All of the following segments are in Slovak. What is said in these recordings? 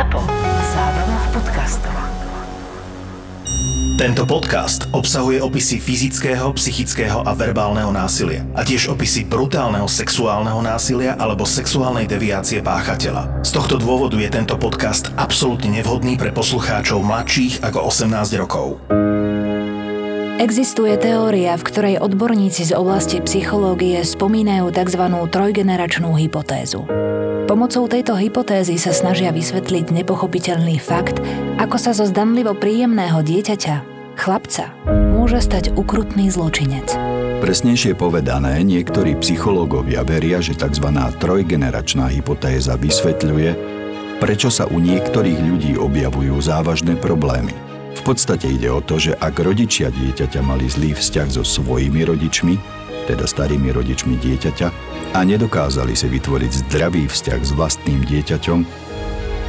ZAPO. Zábrná v podcastov. Tento podcast obsahuje opisy fyzického, psychického a verbálneho násilia a tiež opisy brutálneho sexuálneho násilia alebo sexuálnej deviácie páchateľa. Z tohto dôvodu je tento podcast absolútne nevhodný pre poslucháčov mladších ako 18 rokov. Existuje teória, v ktorej odborníci z oblasti psychológie spomínajú tzv. trojgeneračnú hypotézu. Pomocou tejto hypotézy sa snažia vysvetliť nepochopiteľný fakt, ako sa zo zdanlivo príjemného dieťaťa, chlapca, môže stať ukrutný zločinec. Presnejšie povedané, niektorí psychológovia veria, že tzv. trojgeneračná hypotéza vysvetľuje, prečo sa u niektorých ľudí objavujú závažné problémy – v podstate ide o to, že ak rodičia dieťaťa mali zlý vzťah so svojimi rodičmi, teda starými rodičmi dieťaťa, a nedokázali si vytvoriť zdravý vzťah s vlastným dieťaťom,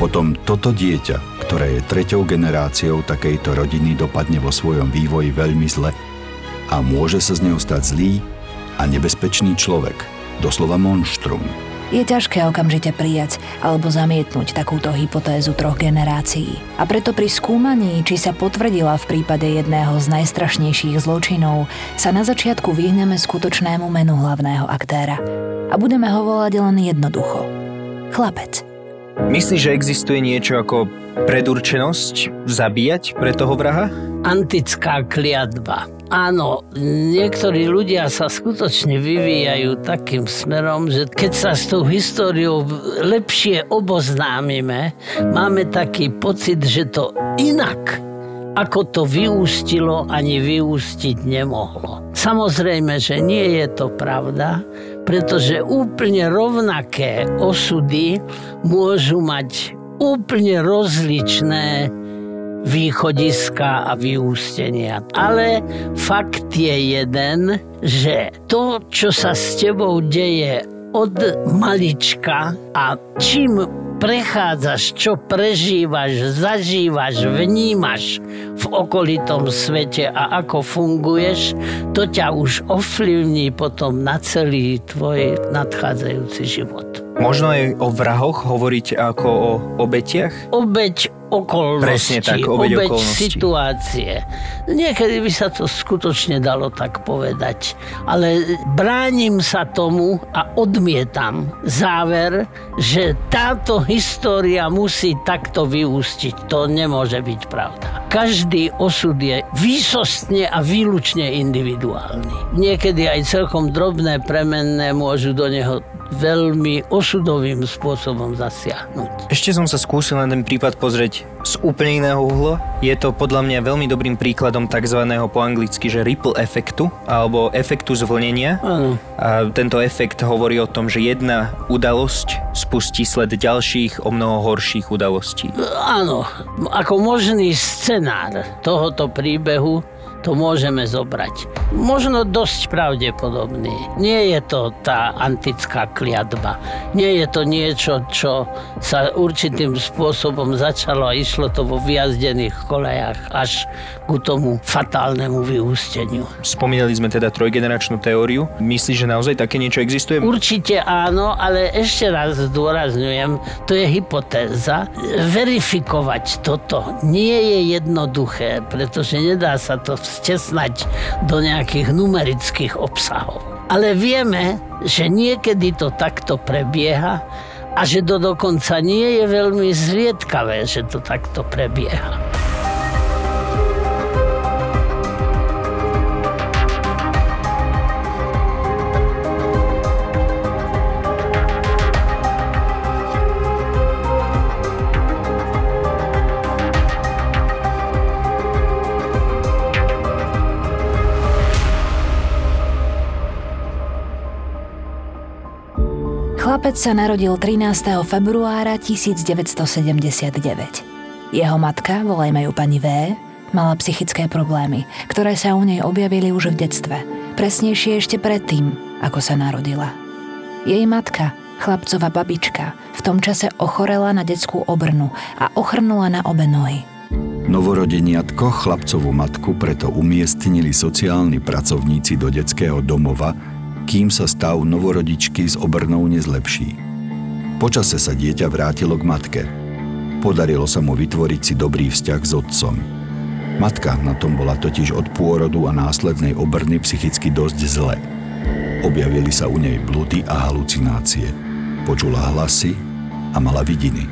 potom toto dieťa, ktoré je treťou generáciou takejto rodiny, dopadne vo svojom vývoji veľmi zle a môže sa z neho stať zlý a nebezpečný človek, doslova monštrum. Je ťažké okamžite prijať alebo zamietnúť takúto hypotézu troch generácií. A preto pri skúmaní, či sa potvrdila v prípade jedného z najstrašnejších zločinov, sa na začiatku vyhneme skutočnému menu hlavného aktéra. A budeme ho volať len jednoducho. Chlapec. Myslíš, že existuje niečo ako predurčenosť zabíjať pre toho vraha? Antická kliatba. Áno, niektorí ľudia sa skutočne vyvíjajú takým smerom, že keď sa s tou históriou lepšie oboznámime, máme taký pocit, že to inak ako to vyústilo, ani vyústiť nemohlo. Samozrejme, že nie je to pravda, pretože úplne rovnaké osudy môžu mať úplne rozličné východiska a vyústenia. Ale fakt je jeden, že to, čo sa s tebou deje od malička a čím prechádzaš, čo prežívaš, zažívaš, vnímaš v okolitom svete a ako funguješ, to ťa už ovplyvní potom na celý tvoj nadchádzajúci život. Možno aj o vrahoch hovoriť ako o obetiach? Obeť okolnosti, Presne tak, obeď, obeď okolnosti. situácie. Niekedy by sa to skutočne dalo tak povedať, ale bránim sa tomu a odmietam záver, že táto história musí takto vyústiť. To nemôže byť pravda. Každý osud je výsostne a výlučne individuálny. Niekedy aj celkom drobné premenné môžu do neho veľmi osudovým spôsobom zasiahnuť. Ešte som sa skúsil na ten prípad pozrieť z úplne iného uhla. Je to podľa mňa veľmi dobrým príkladom tzv. po anglicky, že ripple efektu, alebo efektu zvlnenia. Áno. A tento efekt hovorí o tom, že jedna udalosť spustí sled ďalších, o mnoho horších udalostí. Áno, ako možný scenár tohoto príbehu to môžeme zobrať. Možno dosť pravdepodobný. Nie je to tá antická kliatba. Nie je to niečo, čo sa určitým spôsobom začalo a išlo to vo vyjazdených kolejach až ku tomu fatálnemu vyústeniu. Spomínali sme teda trojgeneračnú teóriu. Myslíš, že naozaj také niečo existuje? Určite áno, ale ešte raz zdôrazňujem, to je hypotéza. Verifikovať toto nie je jednoduché, pretože nedá sa to vstesnať do nejakých numerických obsahov. Ale vieme, že niekedy to takto prebieha a že to dokonca nie je veľmi zriedkavé, že to takto prebieha. Chlapec sa narodil 13. februára 1979. Jeho matka, volajme ju pani V, mala psychické problémy, ktoré sa u nej objavili už v detstve. Presnejšie ešte predtým, ako sa narodila. Jej matka, chlapcová babička, v tom čase ochorela na detskú obrnu a ochrnula na obe nohy. Novorodeniatko chlapcovú matku preto umiestnili sociálni pracovníci do detského domova, kým sa stav novorodičky s obrnou nezlepší. Počase sa dieťa vrátilo k matke. Podarilo sa mu vytvoriť si dobrý vzťah s otcom. Matka na tom bola totiž od pôrodu a následnej obrny psychicky dosť zle. Objavili sa u nej blúdy a halucinácie. Počula hlasy a mala vidiny.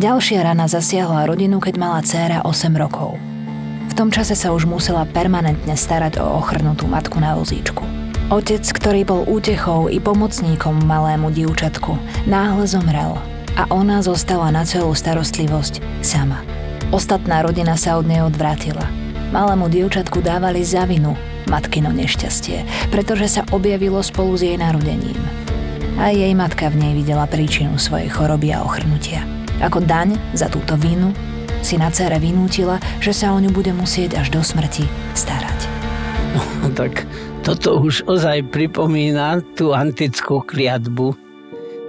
Ďalšia rana zasiahla rodinu, keď mala dcéra 8 rokov. V tom čase sa už musela permanentne starať o ochrnutú matku na vozíčku. Otec, ktorý bol útechou i pomocníkom malému dievčatku, náhle zomrel a ona zostala na celú starostlivosť sama. Ostatná rodina sa od nej odvrátila. Malému dievčatku dávali za vinu matkino nešťastie, pretože sa objavilo spolu s jej narodením. A jej matka v nej videla príčinu svojej choroby a ochrnutia. Ako daň za túto vinu si na cere vynútila, že sa o ňu bude musieť až do smrti starať. No, tak toto už ozaj pripomína tú antickú kliatbu,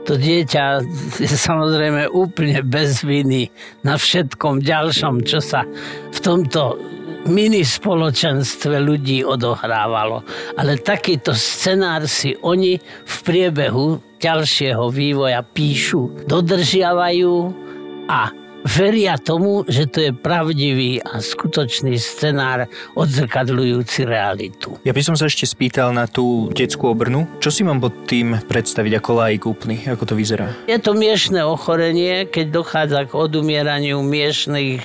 to dieťa je samozrejme úplne bez viny na všetkom ďalšom, čo sa v tomto mini spoločenstve ľudí odohrávalo. Ale takýto scenár si oni v priebehu ďalšieho vývoja píšu, dodržiavajú a veria tomu, že to je pravdivý a skutočný scenár odzrkadľujúci realitu. Ja by som sa ešte spýtal na tú detskú obrnu. Čo si mám pod tým predstaviť ako laik úplný? Ako to vyzerá? Je to miešne ochorenie, keď dochádza k odumieraniu miešných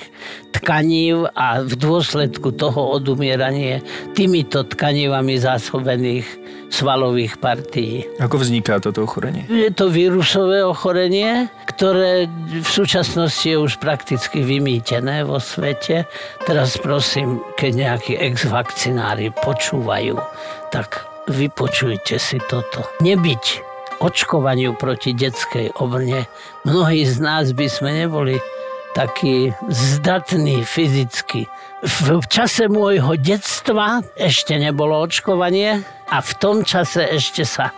tkanív a v dôsledku toho odumieranie týmito tkanivami zásobených svalových partií. Ako vzniká toto ochorenie? Je to vírusové ochorenie, ktoré v súčasnosti je už prakticky vymýtené vo svete. Teraz prosím, keď nejakí ex-vakcinári počúvajú, tak vypočujte si toto. Nebyť očkovaniu proti detskej obrne, mnohí z nás by sme neboli taký zdatný fyzicky. V čase môjho detstva ešte nebolo očkovanie a v tom čase ešte sa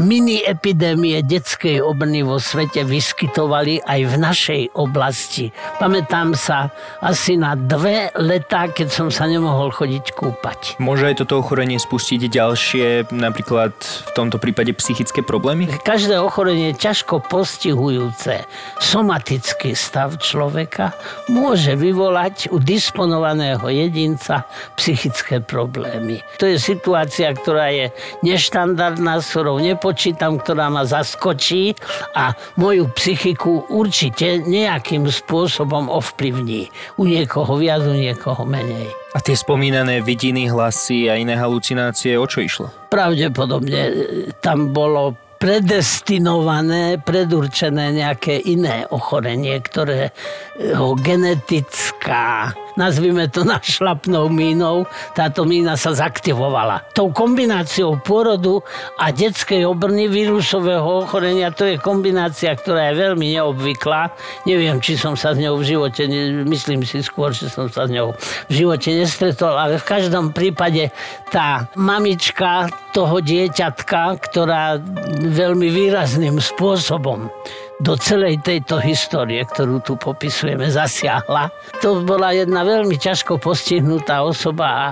mini epidémie detskej obrny vo svete vyskytovali aj v našej oblasti. Pamätám sa asi na dve letá, keď som sa nemohol chodiť kúpať. Môže aj toto ochorenie spustiť ďalšie, napríklad v tomto prípade psychické problémy? Každé ochorenie ťažko postihujúce somatický stav človeka môže vyvolať u disponovaného jedinca psychické problémy. To je situácia, ktorá je neštandardná, s ktorou nepočítam, ktorá ma zaskočí a moju psychiku určite nejakým spôsobom ovplyvní. U niekoho viac, u niekoho menej. A tie spomínané vidiny, hlasy a iné halucinácie, o čo išlo? Pravdepodobne e, tam bolo predestinované, predurčené nejaké iné ochorenie, ktoré ho genetická, nazvime to našlapnou mínou, táto mína sa zaktivovala. Tou kombináciou pôrodu a detskej obrny vírusového ochorenia, to je kombinácia, ktorá je veľmi neobvyklá. Neviem, či som sa s ňou v živote, myslím si skôr, že som sa s ňou v živote nestretol, ale v každom prípade tá mamička toho dieťatka, ktorá veľmi výrazným spôsobom do celej tejto histórie, ktorú tu popisujeme, zasiahla. To bola jedna veľmi ťažko postihnutá osoba a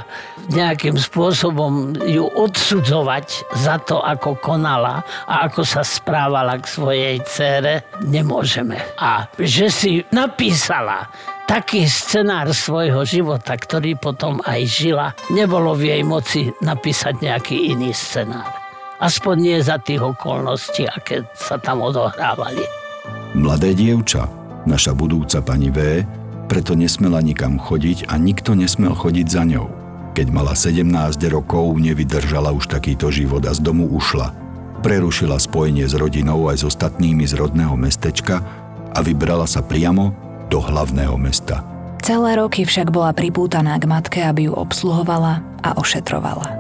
nejakým spôsobom ju odsudzovať za to, ako konala a ako sa správala k svojej cére, nemôžeme. A že si napísala taký scenár svojho života, ktorý potom aj žila, nebolo v jej moci napísať nejaký iný scenár. Aspoň nie za tých okolností, aké sa tam odohrávali. Mladé dievča, naša budúca pani V, preto nesmela nikam chodiť a nikto nesmel chodiť za ňou. Keď mala 17 rokov, nevydržala už takýto život a z domu ušla. Prerušila spojenie s rodinou aj s ostatnými z rodného mestečka a vybrala sa priamo do hlavného mesta. Celé roky však bola pripútaná k matke, aby ju obsluhovala a ošetrovala.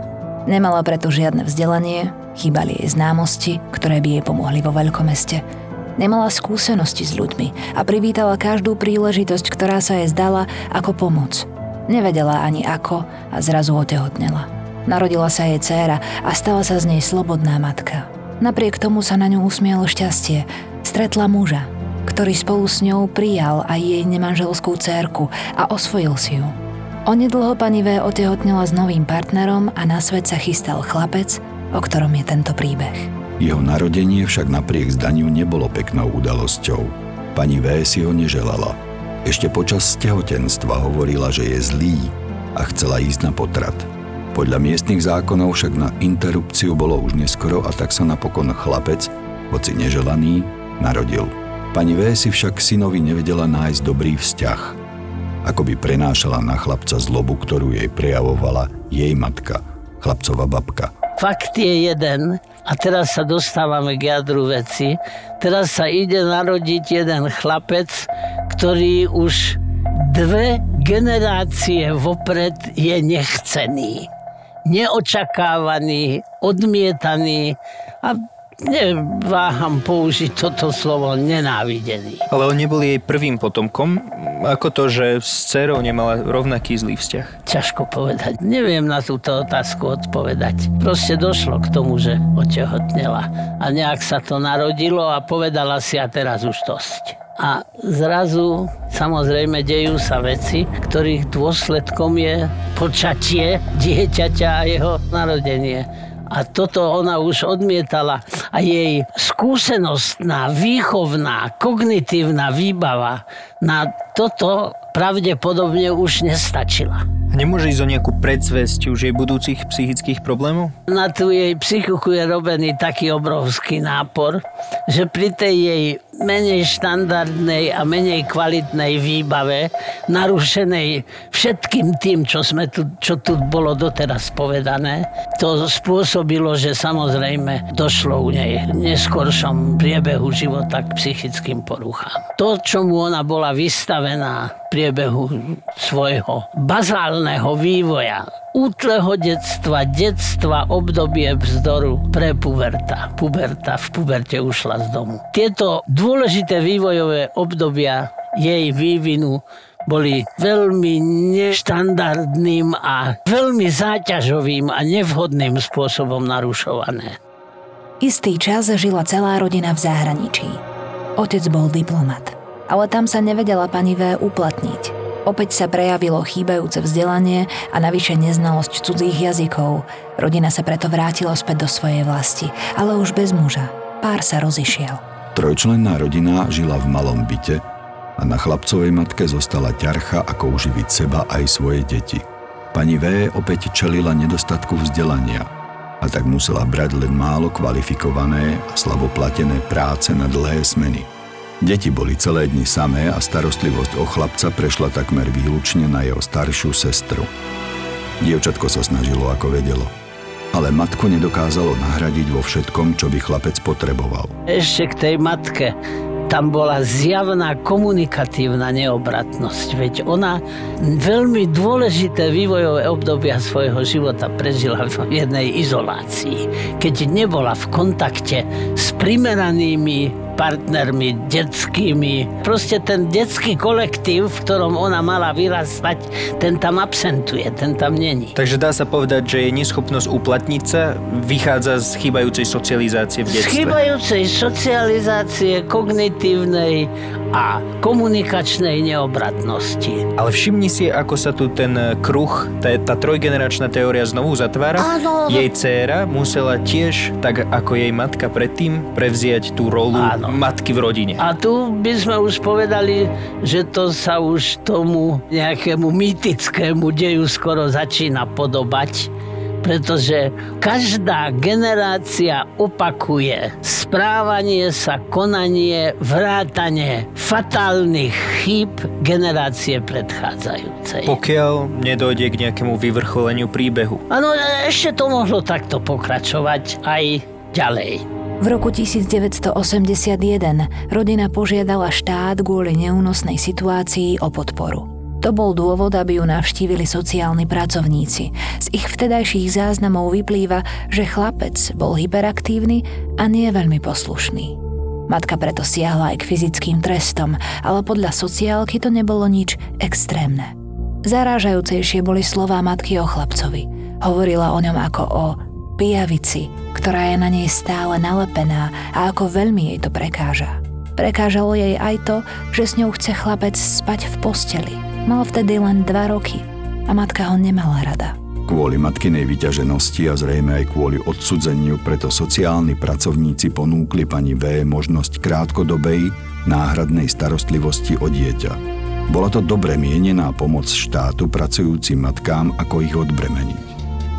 Nemala preto žiadne vzdelanie, chýbali jej známosti, ktoré by jej pomohli vo veľkomeste – Nemala skúsenosti s ľuďmi a privítala každú príležitosť, ktorá sa jej zdala ako pomoc. Nevedela ani ako a zrazu otehotnela. Narodila sa jej dcéra a stala sa z nej slobodná matka. Napriek tomu sa na ňu usmielo šťastie. Stretla muža, ktorý spolu s ňou prijal aj jej nemanželskú cérku a osvojil si ju. Onedlho pani V otehotnila s novým partnerom a na svet sa chystal chlapec, o ktorom je tento príbeh. Jeho narodenie však napriek zdaniu nebolo peknou udalosťou. Pani V si ho neželala. Ešte počas tehotenstva hovorila, že je zlý a chcela ísť na potrat. Podľa miestnych zákonov však na interrupciu bolo už neskoro a tak sa napokon chlapec, hoci neželaný, narodil. Pani V si však synovi nevedela nájsť dobrý vzťah. Ako by prenášala na chlapca zlobu, ktorú jej prejavovala jej matka, chlapcová babka. Fakt je jeden a teraz sa dostávame k jadru veci. Teraz sa ide narodiť jeden chlapec, ktorý už dve generácie vopred je nechcený neočakávaný, odmietaný a neváham použiť toto slovo nenávidený. Ale on nebol jej prvým potomkom, ako to, že s dcerou nemala rovnaký zlý vzťah. Ťažko povedať. Neviem na túto otázku odpovedať. Proste došlo k tomu, že otehotnela. A nejak sa to narodilo a povedala si a teraz už dosť. A zrazu samozrejme dejú sa veci, ktorých dôsledkom je počatie dieťaťa a jeho narodenie. A toto ona už odmietala. A jej skúsenostná, výchovná, kognitívna výbava na toto pravdepodobne už nestačila. Nemôže ísť o nejakú predzvesť už jej budúcich psychických problémov? Na tú jej psychiku je robený taký obrovský nápor, že pri tej jej menej štandardnej a menej kvalitnej výbave, narušenej všetkým tým, čo, sme tu, čo tu bolo doteraz povedané, to spôsobilo, že samozrejme došlo u nej v neskoršom priebehu života k psychickým poruchám. To, čomu ona bola vystavená priebehu svojho bazálneho vývoja, útleho detstva, detstva, obdobie vzdoru pre puberta. Puberta v puberte ušla z domu. Tieto dôležité vývojové obdobia jej vývinu boli veľmi neštandardným a veľmi záťažovým a nevhodným spôsobom narušované. Istý čas žila celá rodina v zahraničí. Otec bol diplomat ale tam sa nevedela pani V uplatniť. Opäť sa prejavilo chýbajúce vzdelanie a navyše neznalosť cudzích jazykov. Rodina sa preto vrátila späť do svojej vlasti, ale už bez muža. Pár sa rozišiel. Trojčlenná rodina žila v malom byte a na chlapcovej matke zostala ťarcha, ako uživiť seba aj svoje deti. Pani V opäť čelila nedostatku vzdelania a tak musela brať len málo kvalifikované a slaboplatené práce na dlhé smeny – Deti boli celé dni samé a starostlivosť o chlapca prešla takmer výlučne na jeho staršiu sestru. Dievčatko sa snažilo ako vedelo, ale matku nedokázalo nahradiť vo všetkom, čo by chlapec potreboval. Ešte k tej matke tam bola zjavná komunikatívna neobratnosť, veď ona veľmi dôležité vývojové obdobia svojho života prežila v jednej izolácii, keď nebola v kontakte s primeranými partnermi detskými. Proste ten detský kolektív, v ktorom ona mala vyrastať, ten tam absentuje, ten tam není. Takže dá sa povedať, že jej neschopnosť uplatniť sa vychádza z chýbajúcej socializácie v detstve. Z chýbajúcej socializácie, kognitívnej a komunikačnej neobratnosti. Ale všimni si, ako sa tu ten kruh, tá, tá trojgeneračná teória znovu zatvára. Áno. Jej dcéra musela tiež, tak ako jej matka predtým, prevziať tú rolu Áno. Matky v rodine. A tu by sme už povedali, že to sa už tomu nejakému mýtickému deju skoro začína podobať pretože každá generácia opakuje správanie sa, konanie, vrátanie fatálnych chýb generácie predchádzajúcej. Pokiaľ nedojde k nejakému vyvrcholeniu príbehu. Áno, ešte to mohlo takto pokračovať aj ďalej. V roku 1981 rodina požiadala štát kvôli neúnosnej situácii o podporu. To bol dôvod, aby ju navštívili sociálni pracovníci. Z ich vtedajších záznamov vyplýva, že chlapec bol hyperaktívny a nie veľmi poslušný. Matka preto siahla aj k fyzickým trestom, ale podľa sociálky to nebolo nič extrémne. Zarážajúcejšie boli slová matky o chlapcovi. Hovorila o ňom ako o pijavici, ktorá je na nej stále nalepená a ako veľmi jej to prekáža. Prekážalo jej aj to, že s ňou chce chlapec spať v posteli – Mal vtedy len dva roky a matka ho nemala rada. Kvôli matkinej vyťaženosti a zrejme aj kvôli odsudzeniu preto sociálni pracovníci ponúkli pani V možnosť krátkodobej náhradnej starostlivosti o dieťa. Bola to dobre mienená pomoc štátu pracujúcim matkám, ako ich odbremeniť.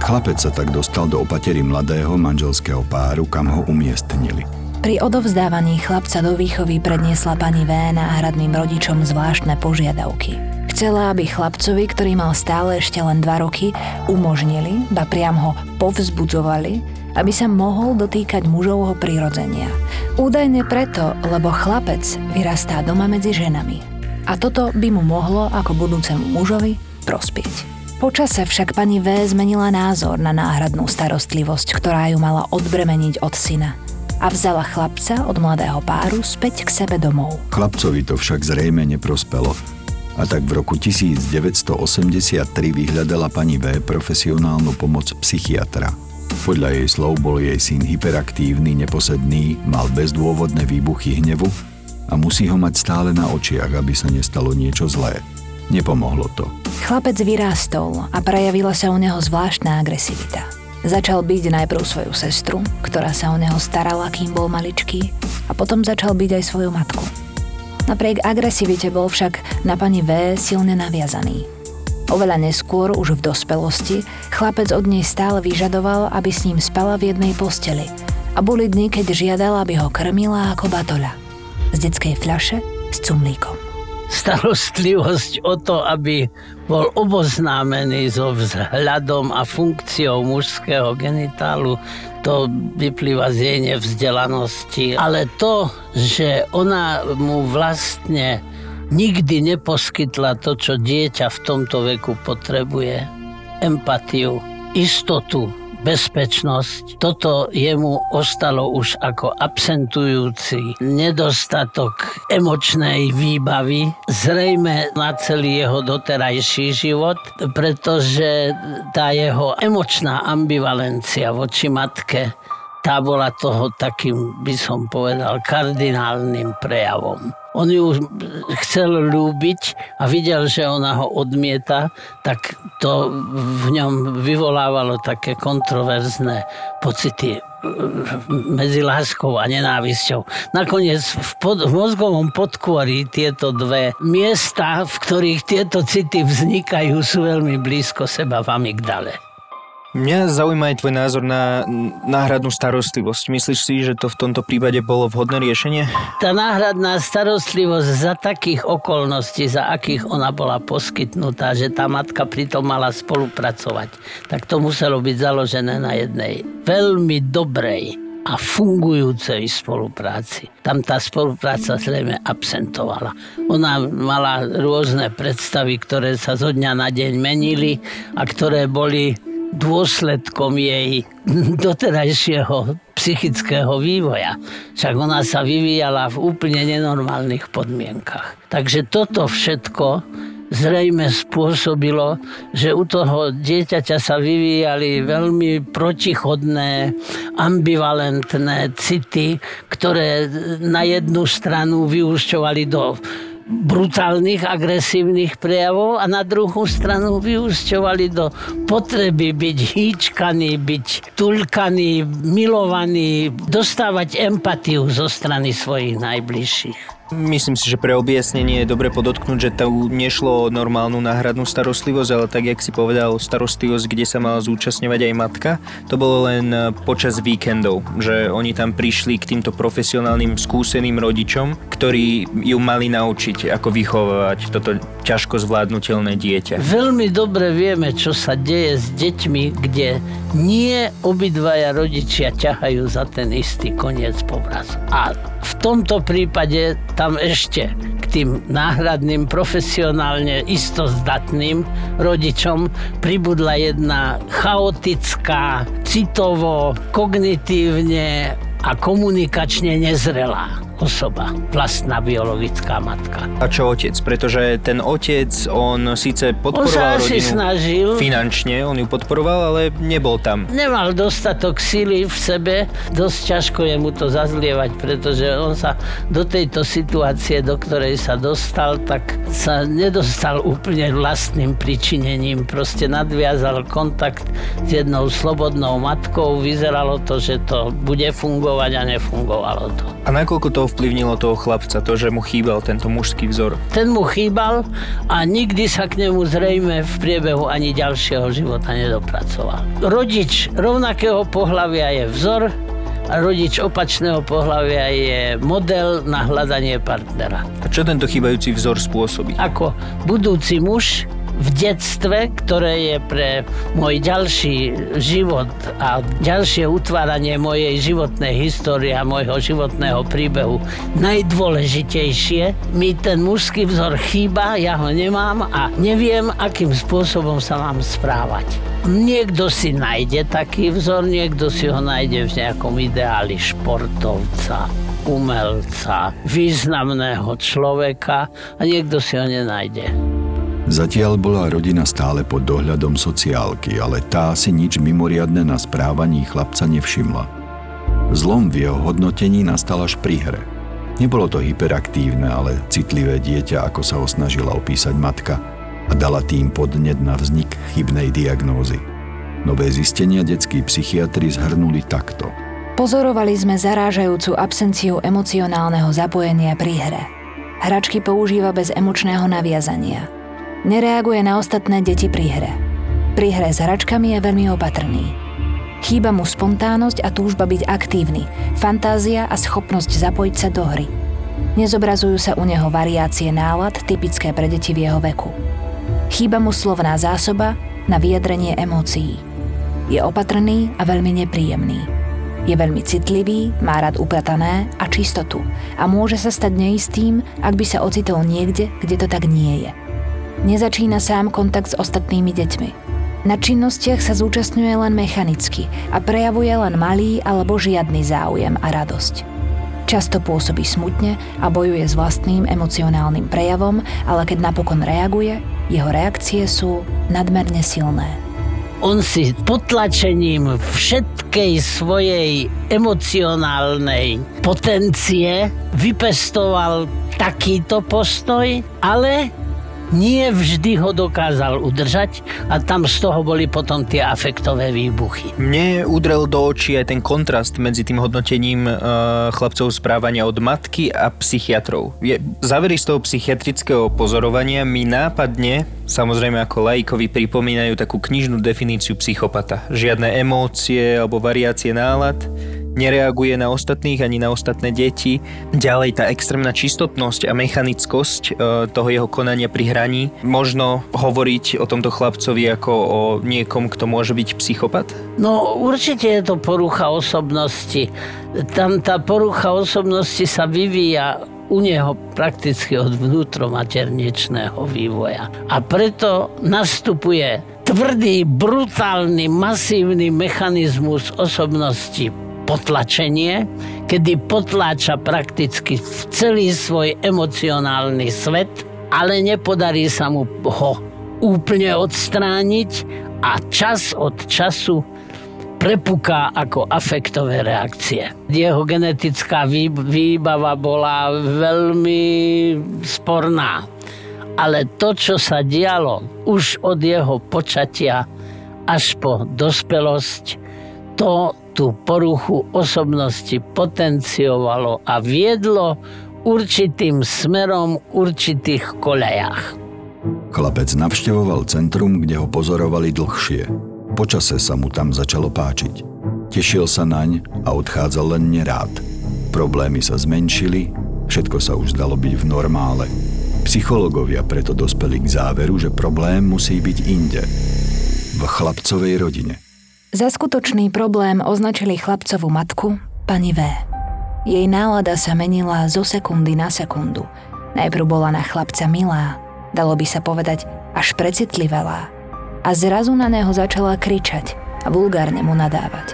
Chlapec sa tak dostal do opatery mladého manželského páru, kam ho umiestnili. Pri odovzdávaní chlapca do výchovy predniesla pani V náhradným rodičom zvláštne požiadavky. Chcela, aby chlapcovi, ktorý mal stále ešte len 2 roky, umožnili, ba priam ho povzbudzovali, aby sa mohol dotýkať mužovho prirodzenia. Údajne preto, lebo chlapec vyrastá doma medzi ženami. A toto by mu mohlo ako budúcemu mužovi prospieť. Počase však pani V zmenila názor na náhradnú starostlivosť, ktorá ju mala odbremeniť od syna a vzala chlapca od mladého páru späť k sebe domov. Chlapcovi to však zrejme neprospelo. A tak v roku 1983 vyhľadala pani V profesionálnu pomoc psychiatra. Podľa jej slov bol jej syn hyperaktívny, neposedný, mal bezdôvodné výbuchy hnevu a musí ho mať stále na očiach, aby sa nestalo niečo zlé. Nepomohlo to. Chlapec vyrástol a prejavila sa u neho zvláštna agresivita. Začal byť najprv svoju sestru, ktorá sa o neho starala, kým bol maličký, a potom začal byť aj svoju matku. Napriek agresivite bol však na pani V silne naviazaný. Oveľa neskôr, už v dospelosti, chlapec od nej stále vyžadoval, aby s ním spala v jednej posteli a boli dny, keď žiadal, aby ho krmila ako batoľa. Z detskej fľaše s cumlíkom starostlivosť o to, aby bol oboznámený so vzhľadom a funkciou mužského genitálu, to vyplýva z jej nevzdelanosti. Ale to, že ona mu vlastne nikdy neposkytla to, čo dieťa v tomto veku potrebuje, empatiu, istotu, bezpečnosť. Toto jemu ostalo už ako absentujúci nedostatok emočnej výbavy, zrejme na celý jeho doterajší život, pretože tá jeho emočná ambivalencia voči matke tá bola toho takým, by som povedal, kardinálnym prejavom. On ju chcel ľúbiť a videl, že ona ho odmieta, tak to v ňom vyvolávalo také kontroverzné pocity e, medzi láskou a nenávisťou. Nakoniec v, pod, v mozgovom podkôri tieto dve miesta, v ktorých tieto city vznikajú, sú veľmi blízko seba v amygdale. Mňa zaujíma aj tvoj názor na náhradnú starostlivosť. Myslíš si, že to v tomto prípade bolo vhodné riešenie? Tá náhradná starostlivosť za takých okolností, za akých ona bola poskytnutá, že tá matka pritom mala spolupracovať, tak to muselo byť založené na jednej veľmi dobrej a fungujúcej spolupráci. Tam tá spolupráca zrejme absentovala. Ona mala rôzne predstavy, ktoré sa zo dňa na deň menili a ktoré boli dôsledkom jej doterajšieho psychického vývoja. Však ona sa vyvíjala v úplne nenormálnych podmienkach. Takže toto všetko zrejme spôsobilo, že u toho dieťaťa sa vyvíjali veľmi protichodné, ambivalentné city, ktoré na jednu stranu vyúšťovali do brutálnych, agresívnych prejavov a na druhú stranu vyúsťovali do potreby byť hýčkaný, byť tulkaný, milovaný, dostávať empatiu zo strany svojich najbližších. Myslím si, že pre objasnenie je dobre podotknúť, že to nešlo o normálnu náhradnú starostlivosť, ale tak, jak si povedal, starostlivosť, kde sa mala zúčastňovať aj matka, to bolo len e, počas víkendov, že oni tam prišli k týmto profesionálnym skúseným rodičom, ktorí ju mali naučiť, ako vychovávať toto ťažko zvládnutelné dieťa. Veľmi dobre vieme, čo sa deje s deťmi, kde nie obidvaja rodičia ťahajú za ten istý koniec povrazu. A v tomto prípade tam ešte k tým náhradným profesionálne istozdatným rodičom pribudla jedna chaotická, citovo, kognitívne a komunikačne nezrelá osoba, vlastná biologická matka. A čo otec? Pretože ten otec, on síce podporoval on sa rodinu snažil. finančne, on ju podporoval, ale nebol tam. Nemal dostatok síly v sebe, dosť ťažko je mu to zazlievať, pretože on sa do tejto situácie, do ktorej sa dostal, tak sa nedostal úplne vlastným pričinením. Proste nadviazal kontakt s jednou slobodnou matkou, vyzeralo to, že to bude fungovať a nefungovalo to. A nakoľko to ovplyvnilo toho chlapca, to, že mu chýbal tento mužský vzor? Ten mu chýbal a nikdy sa k nemu zrejme v priebehu ani ďalšieho života nedopracoval. Rodič rovnakého pohľavia je vzor, a rodič opačného pohľavia je model na hľadanie partnera. A čo tento chýbajúci vzor spôsobí? Ako budúci muž v detstve, ktoré je pre môj ďalší život a ďalšie utváranie mojej životnej histórie a môjho životného príbehu najdôležitejšie. Mi ten mužský vzor chýba, ja ho nemám a neviem, akým spôsobom sa mám správať. Niekto si nájde taký vzor, niekto si ho nájde v nejakom ideáli športovca, umelca, významného človeka a niekto si ho nenájde. Zatiaľ bola rodina stále pod dohľadom sociálky, ale tá si nič mimoriadne na správaní chlapca nevšimla. Zlom v jeho hodnotení nastal až pri hre. Nebolo to hyperaktívne, ale citlivé dieťa, ako sa ho snažila opísať matka a dala tým podnet na vznik chybnej diagnózy. Nové zistenia detskí psychiatri zhrnuli takto. Pozorovali sme zarážajúcu absenciu emocionálneho zapojenia pri hre. Hračky používa bez emočného naviazania – Nereaguje na ostatné deti pri hre. Pri hre s hračkami je veľmi opatrný. Chýba mu spontánnosť a túžba byť aktívny, fantázia a schopnosť zapojiť sa do hry. Nezobrazujú sa u neho variácie nálad typické pre deti v jeho veku. Chýba mu slovná zásoba na vyjadrenie emócií. Je opatrný a veľmi nepríjemný. Je veľmi citlivý, má rád upratané a čistotu a môže sa stať neistým, ak by sa ocitol niekde, kde to tak nie je. Nezačína sám kontakt s ostatnými deťmi. Na činnostiach sa zúčastňuje len mechanicky a prejavuje len malý alebo žiadny záujem a radosť. Často pôsobí smutne a bojuje s vlastným emocionálnym prejavom, ale keď napokon reaguje, jeho reakcie sú nadmerne silné. On si potlačením všetkej svojej emocionálnej potencie vypestoval takýto postoj, ale nie vždy ho dokázal udržať a tam z toho boli potom tie afektové výbuchy. Mne udrel do očí aj ten kontrast medzi tým hodnotením uh, chlapcov správania od matky a psychiatrov. Je, závery z toho psychiatrického pozorovania mi nápadne, samozrejme ako laikovi, pripomínajú takú knižnú definíciu psychopata. Žiadne emócie alebo variácie nálad, nereaguje na ostatných ani na ostatné deti. Ďalej tá extrémna čistotnosť a mechanickosť e, toho jeho konania pri hraní. Možno hovoriť o tomto chlapcovi ako o niekom, kto môže byť psychopat? No určite je to porucha osobnosti. Tam tá porucha osobnosti sa vyvíja u neho prakticky od vnútromaternečného vývoja. A preto nastupuje tvrdý, brutálny, masívny mechanizmus osobnosti potlačenie, kedy potláča prakticky celý svoj emocionálny svet, ale nepodarí sa mu ho úplne odstrániť a čas od času prepuká ako afektové reakcie. Jeho genetická výbava bola veľmi sporná. Ale to, čo sa dialo už od jeho počatia až po dospelosť, to tú poruchu osobnosti potenciovalo a viedlo určitým smerom určitých koľajách. Chlapec navštevoval centrum, kde ho pozorovali dlhšie. Počase sa mu tam začalo páčiť. Tešil sa naň a odchádzal len nerád. Problémy sa zmenšili, všetko sa už zdalo byť v normále. Psychológovia preto dospeli k záveru, že problém musí byť inde. V chlapcovej rodine – za skutočný problém označili chlapcovú matku, pani V. Jej nálada sa menila zo sekundy na sekundu. Najprv bola na chlapca milá, dalo by sa povedať až precitlivelá. A zrazu na neho začala kričať a vulgárne mu nadávať.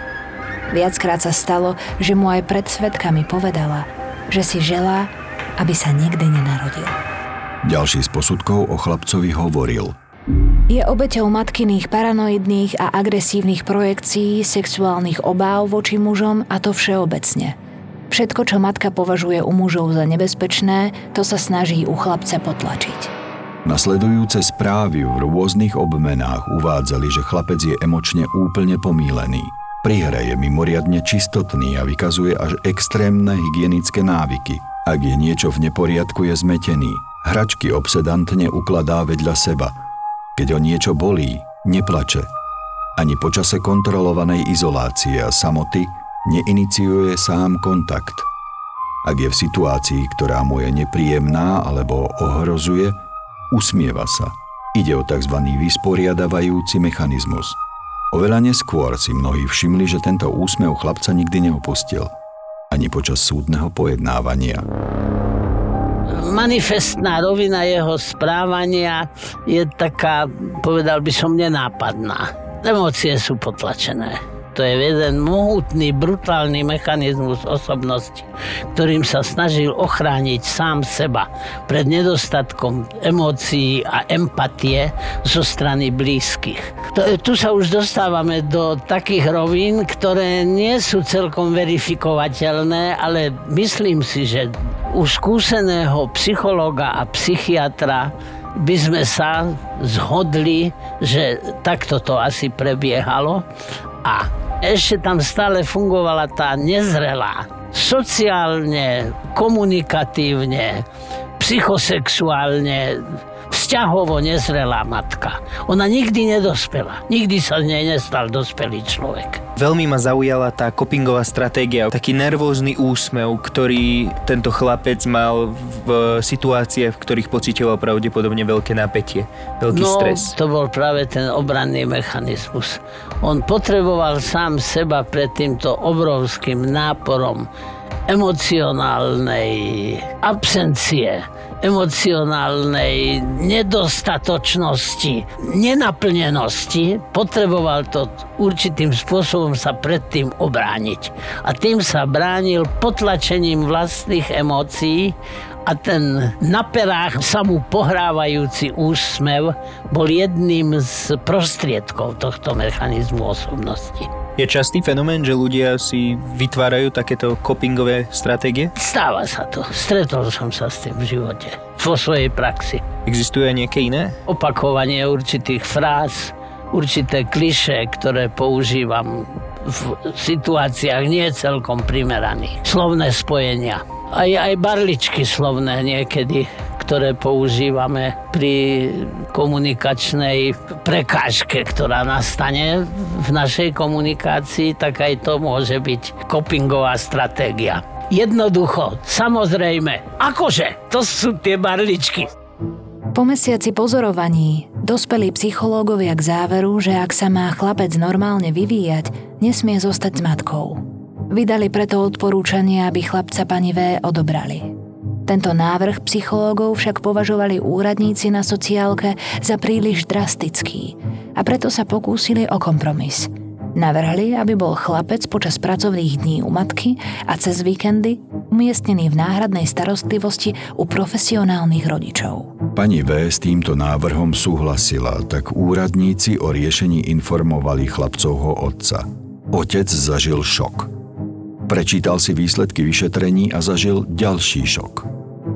Viackrát sa stalo, že mu aj pred svetkami povedala, že si želá, aby sa nikdy nenarodil. Ďalší z posudkov o chlapcovi hovoril – je obeťou matkyných paranoidných a agresívnych projekcií, sexuálnych obáv voči mužom a to všeobecne. Všetko, čo matka považuje u mužov za nebezpečné, to sa snaží u chlapca potlačiť. Nasledujúce správy v rôznych obmenách uvádzali, že chlapec je emočne úplne pomílený. Pri hre je mimoriadne čistotný a vykazuje až extrémne hygienické návyky. Ak je niečo v neporiadku, je zmetený. Hračky obsedantne ukladá vedľa seba. Keď ho niečo bolí, neplače. Ani počase kontrolovanej izolácie a samoty neiniciuje sám kontakt. Ak je v situácii, ktorá mu je nepríjemná alebo ohrozuje, usmieva sa. Ide o tzv. vysporiadavajúci mechanizmus – Oveľa neskôr si mnohí všimli, že tento úsmev chlapca nikdy neopustil. Ani počas súdneho pojednávania. Manifestná rovina jeho správania je taká, povedal by som, nenápadná. Emócie sú potlačené. To je jeden mohutný, brutálny mechanizmus osobnosti, ktorým sa snažil ochrániť sám seba pred nedostatkom emócií a empatie zo strany blízkych. To, tu sa už dostávame do takých rovín, ktoré nie sú celkom verifikovateľné, ale myslím si, že u skúseného psychologa a psychiatra by sme sa zhodli, že takto to asi prebiehalo a ešte tam stále fungovala tá nezrelá, sociálne, komunikatívne, psychosexuálne vzťahovo nezrelá matka. Ona nikdy nedospela. Nikdy sa z nej nestal dospelý človek. Veľmi ma zaujala tá kopingová stratégia, taký nervózny úsmev, ktorý tento chlapec mal v situáciách, v ktorých pocitoval pravdepodobne veľké napätie, veľký no, stres. to bol práve ten obranný mechanizmus. On potreboval sám seba pred týmto obrovským náporom emocionálnej absencie emocionálnej nedostatočnosti, nenaplnenosti, potreboval to určitým spôsobom sa predtým obrániť. A tým sa bránil potlačením vlastných emócií a ten na perách sa mu pohrávajúci úsmev bol jedným z prostriedkov tohto mechanizmu osobnosti. Je častý fenomén, že ľudia si vytvárajú takéto copingové stratégie? Stáva sa to. Stretol som sa s tým v živote. Vo svojej praxi. Existuje aj nejaké iné? Opakovanie určitých fráz, určité kliše, ktoré používam v situáciách nie celkom primeraných. Slovné spojenia. Aj, aj barličky slovné niekedy ktoré používame pri komunikačnej prekážke, ktorá nastane v našej komunikácii, tak aj to môže byť copingová stratégia. Jednoducho, samozrejme, akože, to sú tie barličky. Po mesiaci pozorovaní dospeli psychológovia k záveru, že ak sa má chlapec normálne vyvíjať, nesmie zostať s matkou. Vydali preto odporúčanie, aby chlapca pani V odobrali. Tento návrh psychológov však považovali úradníci na sociálke za príliš drastický a preto sa pokúsili o kompromis. Navrhli, aby bol chlapec počas pracovných dní u matky a cez víkendy umiestnený v náhradnej starostlivosti u profesionálnych rodičov. Pani V s týmto návrhom súhlasila, tak úradníci o riešení informovali chlapcovho otca. Otec zažil šok. Prečítal si výsledky vyšetrení a zažil ďalší šok.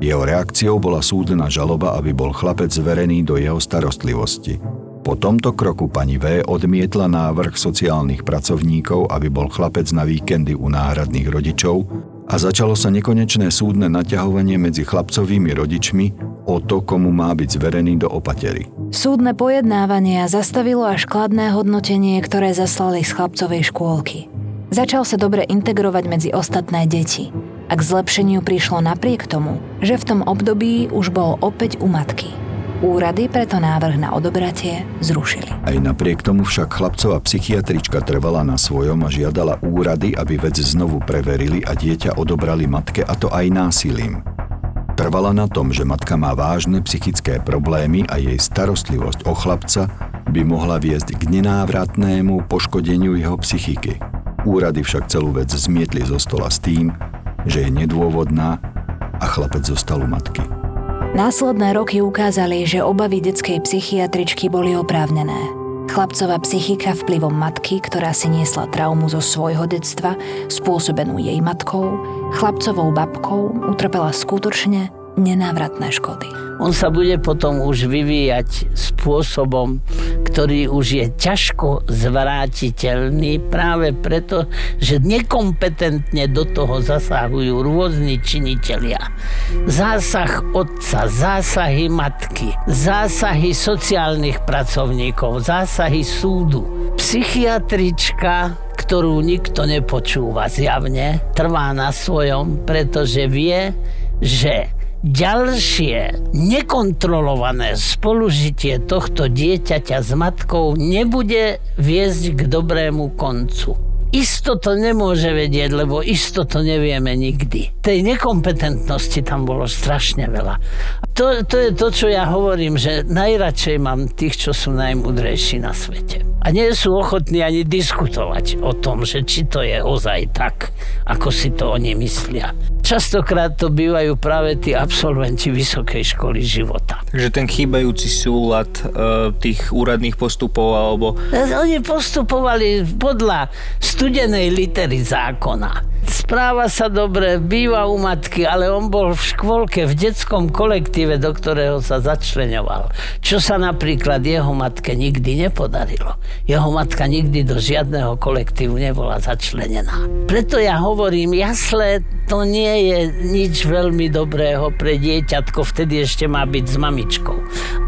Jeho reakciou bola súdna žaloba, aby bol chlapec zverený do jeho starostlivosti. Po tomto kroku pani V odmietla návrh sociálnych pracovníkov, aby bol chlapec na víkendy u náhradných rodičov a začalo sa nekonečné súdne naťahovanie medzi chlapcovými rodičmi o to, komu má byť zverený do opatery. Súdne pojednávania zastavilo až kladné hodnotenie, ktoré zaslali z chlapcovej škôlky. Začal sa dobre integrovať medzi ostatné deti a k zlepšeniu prišlo napriek tomu, že v tom období už bol opäť u matky. Úrady preto návrh na odobratie zrušili. Aj napriek tomu však chlapcová psychiatrička trvala na svojom a žiadala úrady, aby vec znovu preverili a dieťa odobrali matke a to aj násilím. Trvala na tom, že matka má vážne psychické problémy a jej starostlivosť o chlapca by mohla viesť k nenávratnému poškodeniu jeho psychiky. Úrady však celú vec zmietli zo stola s tým, že je nedôvodná a chlapec zostal u matky. Následné roky ukázali, že obavy detskej psychiatričky boli oprávnené. Chlapcová psychika vplyvom matky, ktorá si niesla traumu zo svojho detstva, spôsobenú jej matkou, chlapcovou babkou, utrpela skutočne nenávratné škody. On sa bude potom už vyvíjať spôsobom, ktorý už je ťažko zvrátiteľný práve preto, že nekompetentne do toho zasahujú rôzni činitelia. Zásah otca, zásahy matky, zásahy sociálnych pracovníkov, zásahy súdu. Psychiatrička ktorú nikto nepočúva zjavne, trvá na svojom, pretože vie, že ďalšie nekontrolované spolužitie tohto dieťaťa s matkou nebude viesť k dobrému koncu. Isto to nemôže vedieť, lebo isto to nevieme nikdy. Tej nekompetentnosti tam bolo strašne veľa. To, to je to, čo ja hovorím, že najradšej mám tých, čo sú najmudrejší na svete. A nie sú ochotní ani diskutovať o tom, že či to je ozaj tak, ako si to oni myslia. Častokrát to bývajú práve tí absolventi vysokej školy života. Takže ten chýbajúci súlad e, tých úradných postupov alebo... Oni postupovali podľa studenej litery zákona. Správa sa dobre, býva u matky, ale on bol v škôlke, v detskom kolektíve, do ktorého sa začleňoval. Čo sa napríklad jeho matke nikdy nepodarilo. Jeho matka nikdy do žiadneho kolektívu nebola začlenená. Preto ja hovorím, jasle to nie je nič veľmi dobrého pre dieťatko, vtedy ešte má byť s mamičkou.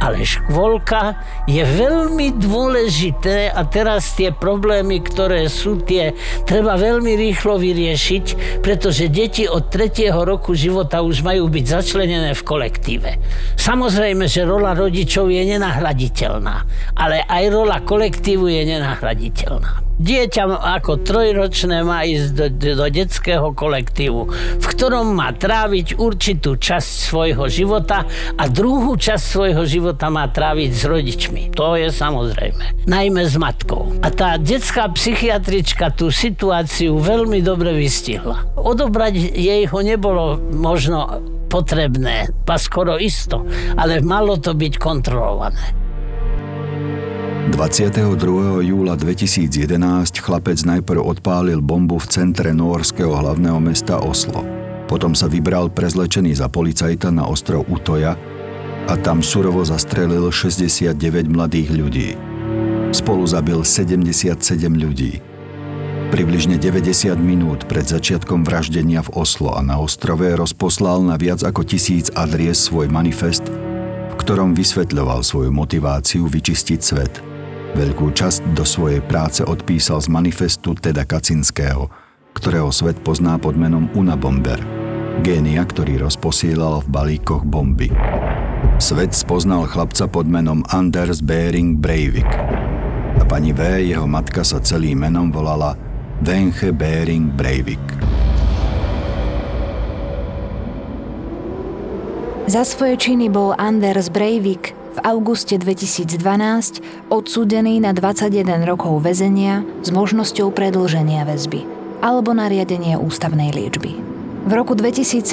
Ale škôlka je veľmi dôležité a teraz tie problémy, ktoré sú tie, treba veľmi rýchlo vyriešiť, pretože deti od 3. roku života už majú byť začlenené v kolektíve. Samozrejme, že rola rodičov je nenahraditeľná, ale aj rola kolektívu je nenahraditeľná. Dieťa ako trojročné má ísť do, do detského kolektívu, v ktorom má tráviť určitú časť svojho života a druhú časť svojho života má tráviť s rodičmi. To je samozrejme. Najmä s matkou. A tá detská psychiatrička tú situáciu veľmi dobre vystihla. Odobrať jej ho nebolo možno potrebné, pa skoro isto, ale malo to byť kontrolované. 22. júla 2011 chlapec najprv odpálil bombu v centre norského hlavného mesta Oslo. Potom sa vybral prezlečený za policajta na ostrov Utoja a tam surovo zastrelil 69 mladých ľudí. Spolu zabil 77 ľudí. Približne 90 minút pred začiatkom vraždenia v Oslo a na ostrove rozposlal na viac ako tisíc adries svoj manifest, v ktorom vysvetľoval svoju motiváciu vyčistiť svet – Veľkú časť do svojej práce odpísal z manifestu Teda Kacinského, ktorého svet pozná pod menom Unabomber, génia, ktorý rozposielal v balíkoch bomby. Svet spoznal chlapca pod menom Anders Bering Breivik. A pani V, jeho matka sa celým menom volala Venche Bering Breivik. Za svoje činy bol Anders Breivik v auguste 2012 odsúdený na 21 rokov väzenia s možnosťou predlženia väzby alebo nariadenie ústavnej liečby. V roku 2017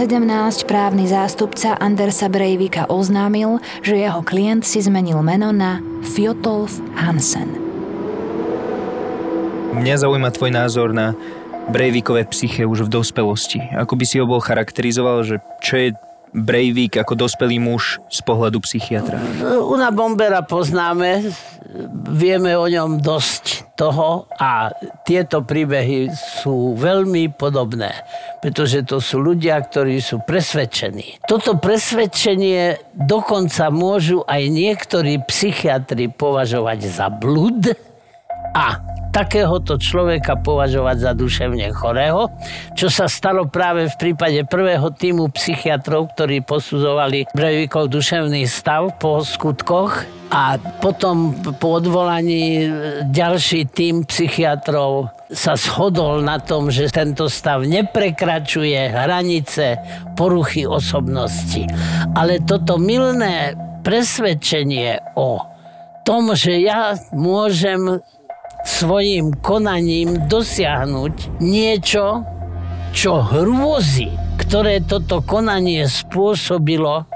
právny zástupca Andersa Breivika oznámil, že jeho klient si zmenil meno na Fjotolf Hansen. Mňa zaujíma tvoj názor na Breivikové psyche už v dospelosti. Ako by si ho bol charakterizoval, že čo je Breivik ako dospelý muž z pohľadu psychiatra? Una Bombera poznáme, vieme o ňom dosť toho a tieto príbehy sú veľmi podobné, pretože to sú ľudia, ktorí sú presvedčení. Toto presvedčenie dokonca môžu aj niektorí psychiatri považovať za blud a takéhoto človeka považovať za duševne chorého, čo sa stalo práve v prípade prvého týmu psychiatrov, ktorí posudzovali Brevikov duševný stav po skutkoch a potom po odvolaní ďalší tým psychiatrov sa shodol na tom, že tento stav neprekračuje hranice poruchy osobnosti. Ale toto milné presvedčenie o tom, že ja môžem svojim konaním dosiahnuť niečo, čo hrôzy, ktoré toto konanie spôsobilo,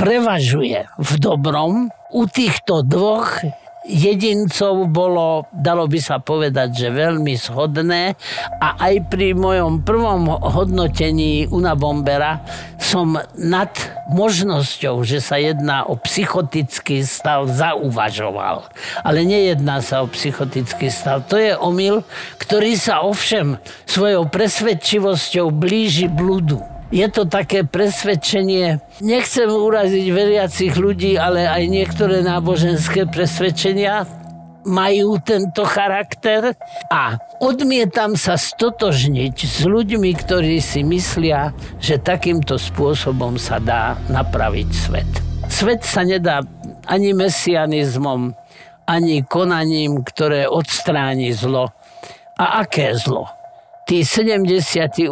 prevažuje v dobrom. U týchto dvoch jedincov bolo, dalo by sa povedať, že veľmi shodné a aj pri mojom prvom hodnotení Unabombera som nad možnosťou, že sa jedná o psychotický stav, zauvažoval. Ale nejedná sa o psychotický stav. To je omyl, ktorý sa ovšem svojou presvedčivosťou blíži bludu. Je to také presvedčenie, nechcem uraziť veriacich ľudí, ale aj niektoré náboženské presvedčenia majú tento charakter a odmietam sa stotožniť s ľuďmi, ktorí si myslia, že takýmto spôsobom sa dá napraviť svet. Svet sa nedá ani mesianizmom, ani konaním, ktoré odstráni zlo. A aké zlo? Tí 78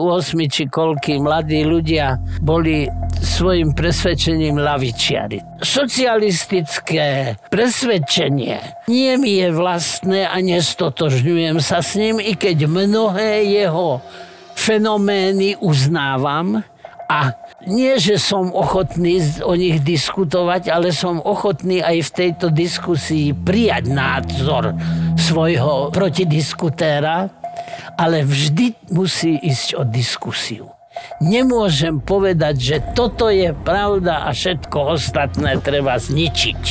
či koľky mladí ľudia boli svojim presvedčením lavičiari. Socialistické presvedčenie. Nie mi je vlastné a nestotožňujem sa s ním, i keď mnohé jeho fenomény uznávam. A nie, že som ochotný o nich diskutovať, ale som ochotný aj v tejto diskusii prijať názor svojho protidiskutéra, ale vždy musí ísť o diskusiu. Nemôžem povedať, že toto je pravda a všetko ostatné treba zničiť.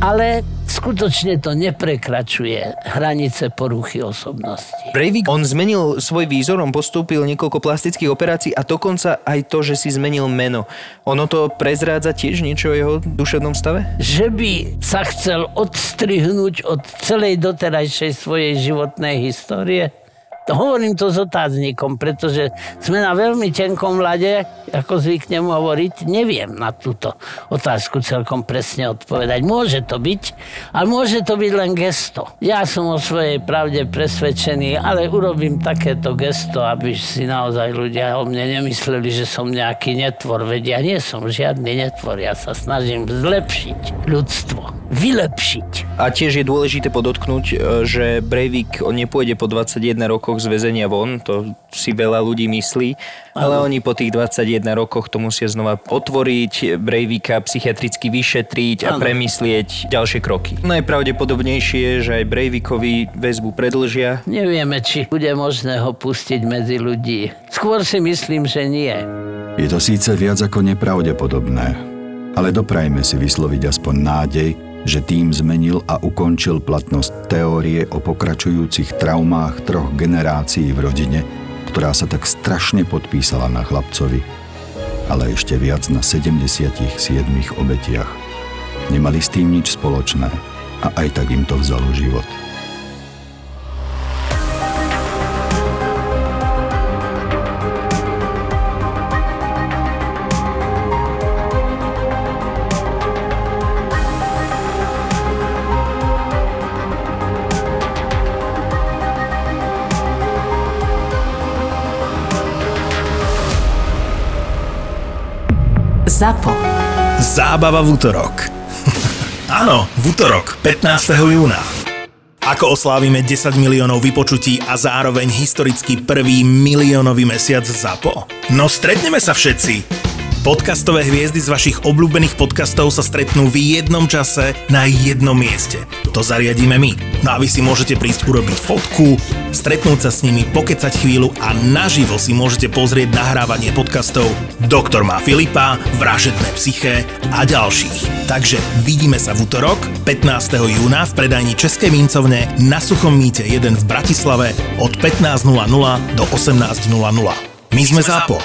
Ale skutočne to neprekračuje hranice poruchy osobnosti. Breivik, on zmenil svoj výzor, on postúpil niekoľko plastických operácií a dokonca aj to, že si zmenil meno. Ono to prezrádza tiež niečo o jeho duševnom stave? Že by sa chcel odstrihnúť od celej doterajšej svojej životnej histórie? Hovorím to s otáznikom, pretože sme na veľmi tenkom ľade, ako zvyknem hovoriť, neviem na túto otázku celkom presne odpovedať. Môže to byť, ale môže to byť len gesto. Ja som o svojej pravde presvedčený, ale urobím takéto gesto, aby si naozaj ľudia o mne nemysleli, že som nejaký netvor. Veď ja nie som žiadny netvor, ja sa snažím zlepšiť ľudstvo, vylepšiť. A tiež je dôležité podotknúť, e, že Breivik nepôjde po 21 rokoch z väzenia von, to si veľa ľudí myslí, ale oni po tých 21 rokoch to musia znova otvoriť, Breivika psychiatricky vyšetriť a premyslieť ďalšie kroky. Najpravdepodobnejšie je, že aj Breivikovi väzbu predlžia. Nevieme, či bude možné ho pustiť medzi ľudí. Skôr si myslím, že nie. Je to síce viac ako nepravdepodobné, ale doprajme si vysloviť aspoň nádej, že tým zmenil a ukončil platnosť teórie o pokračujúcich traumách troch generácií v rodine, ktorá sa tak strašne podpísala na chlapcovi, ale ešte viac na 77 obetiach. Nemali s tým nič spoločné a aj tak im to vzalo život. Zábava v útorok. Áno, v útorok, 15. júna. Ako oslávime 10 miliónov vypočutí a zároveň historicky prvý miliónový mesiac ZAPO? No stretneme sa všetci. Podcastové hviezdy z vašich obľúbených podcastov sa stretnú v jednom čase na jednom mieste. To zariadíme my. No a vy si môžete prísť urobiť fotku, stretnúť sa s nimi, pokecať chvíľu a naživo si môžete pozrieť nahrávanie podcastov Doktor má Filipa, Vražetné psyché a ďalších. Takže vidíme sa v útorok 15. júna v predajni Českej mincovne na Suchom mýte 1 v Bratislave od 15.00 do 18.00. My sme ZAPO.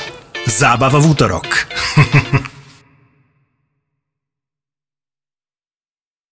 Zábava v útorok.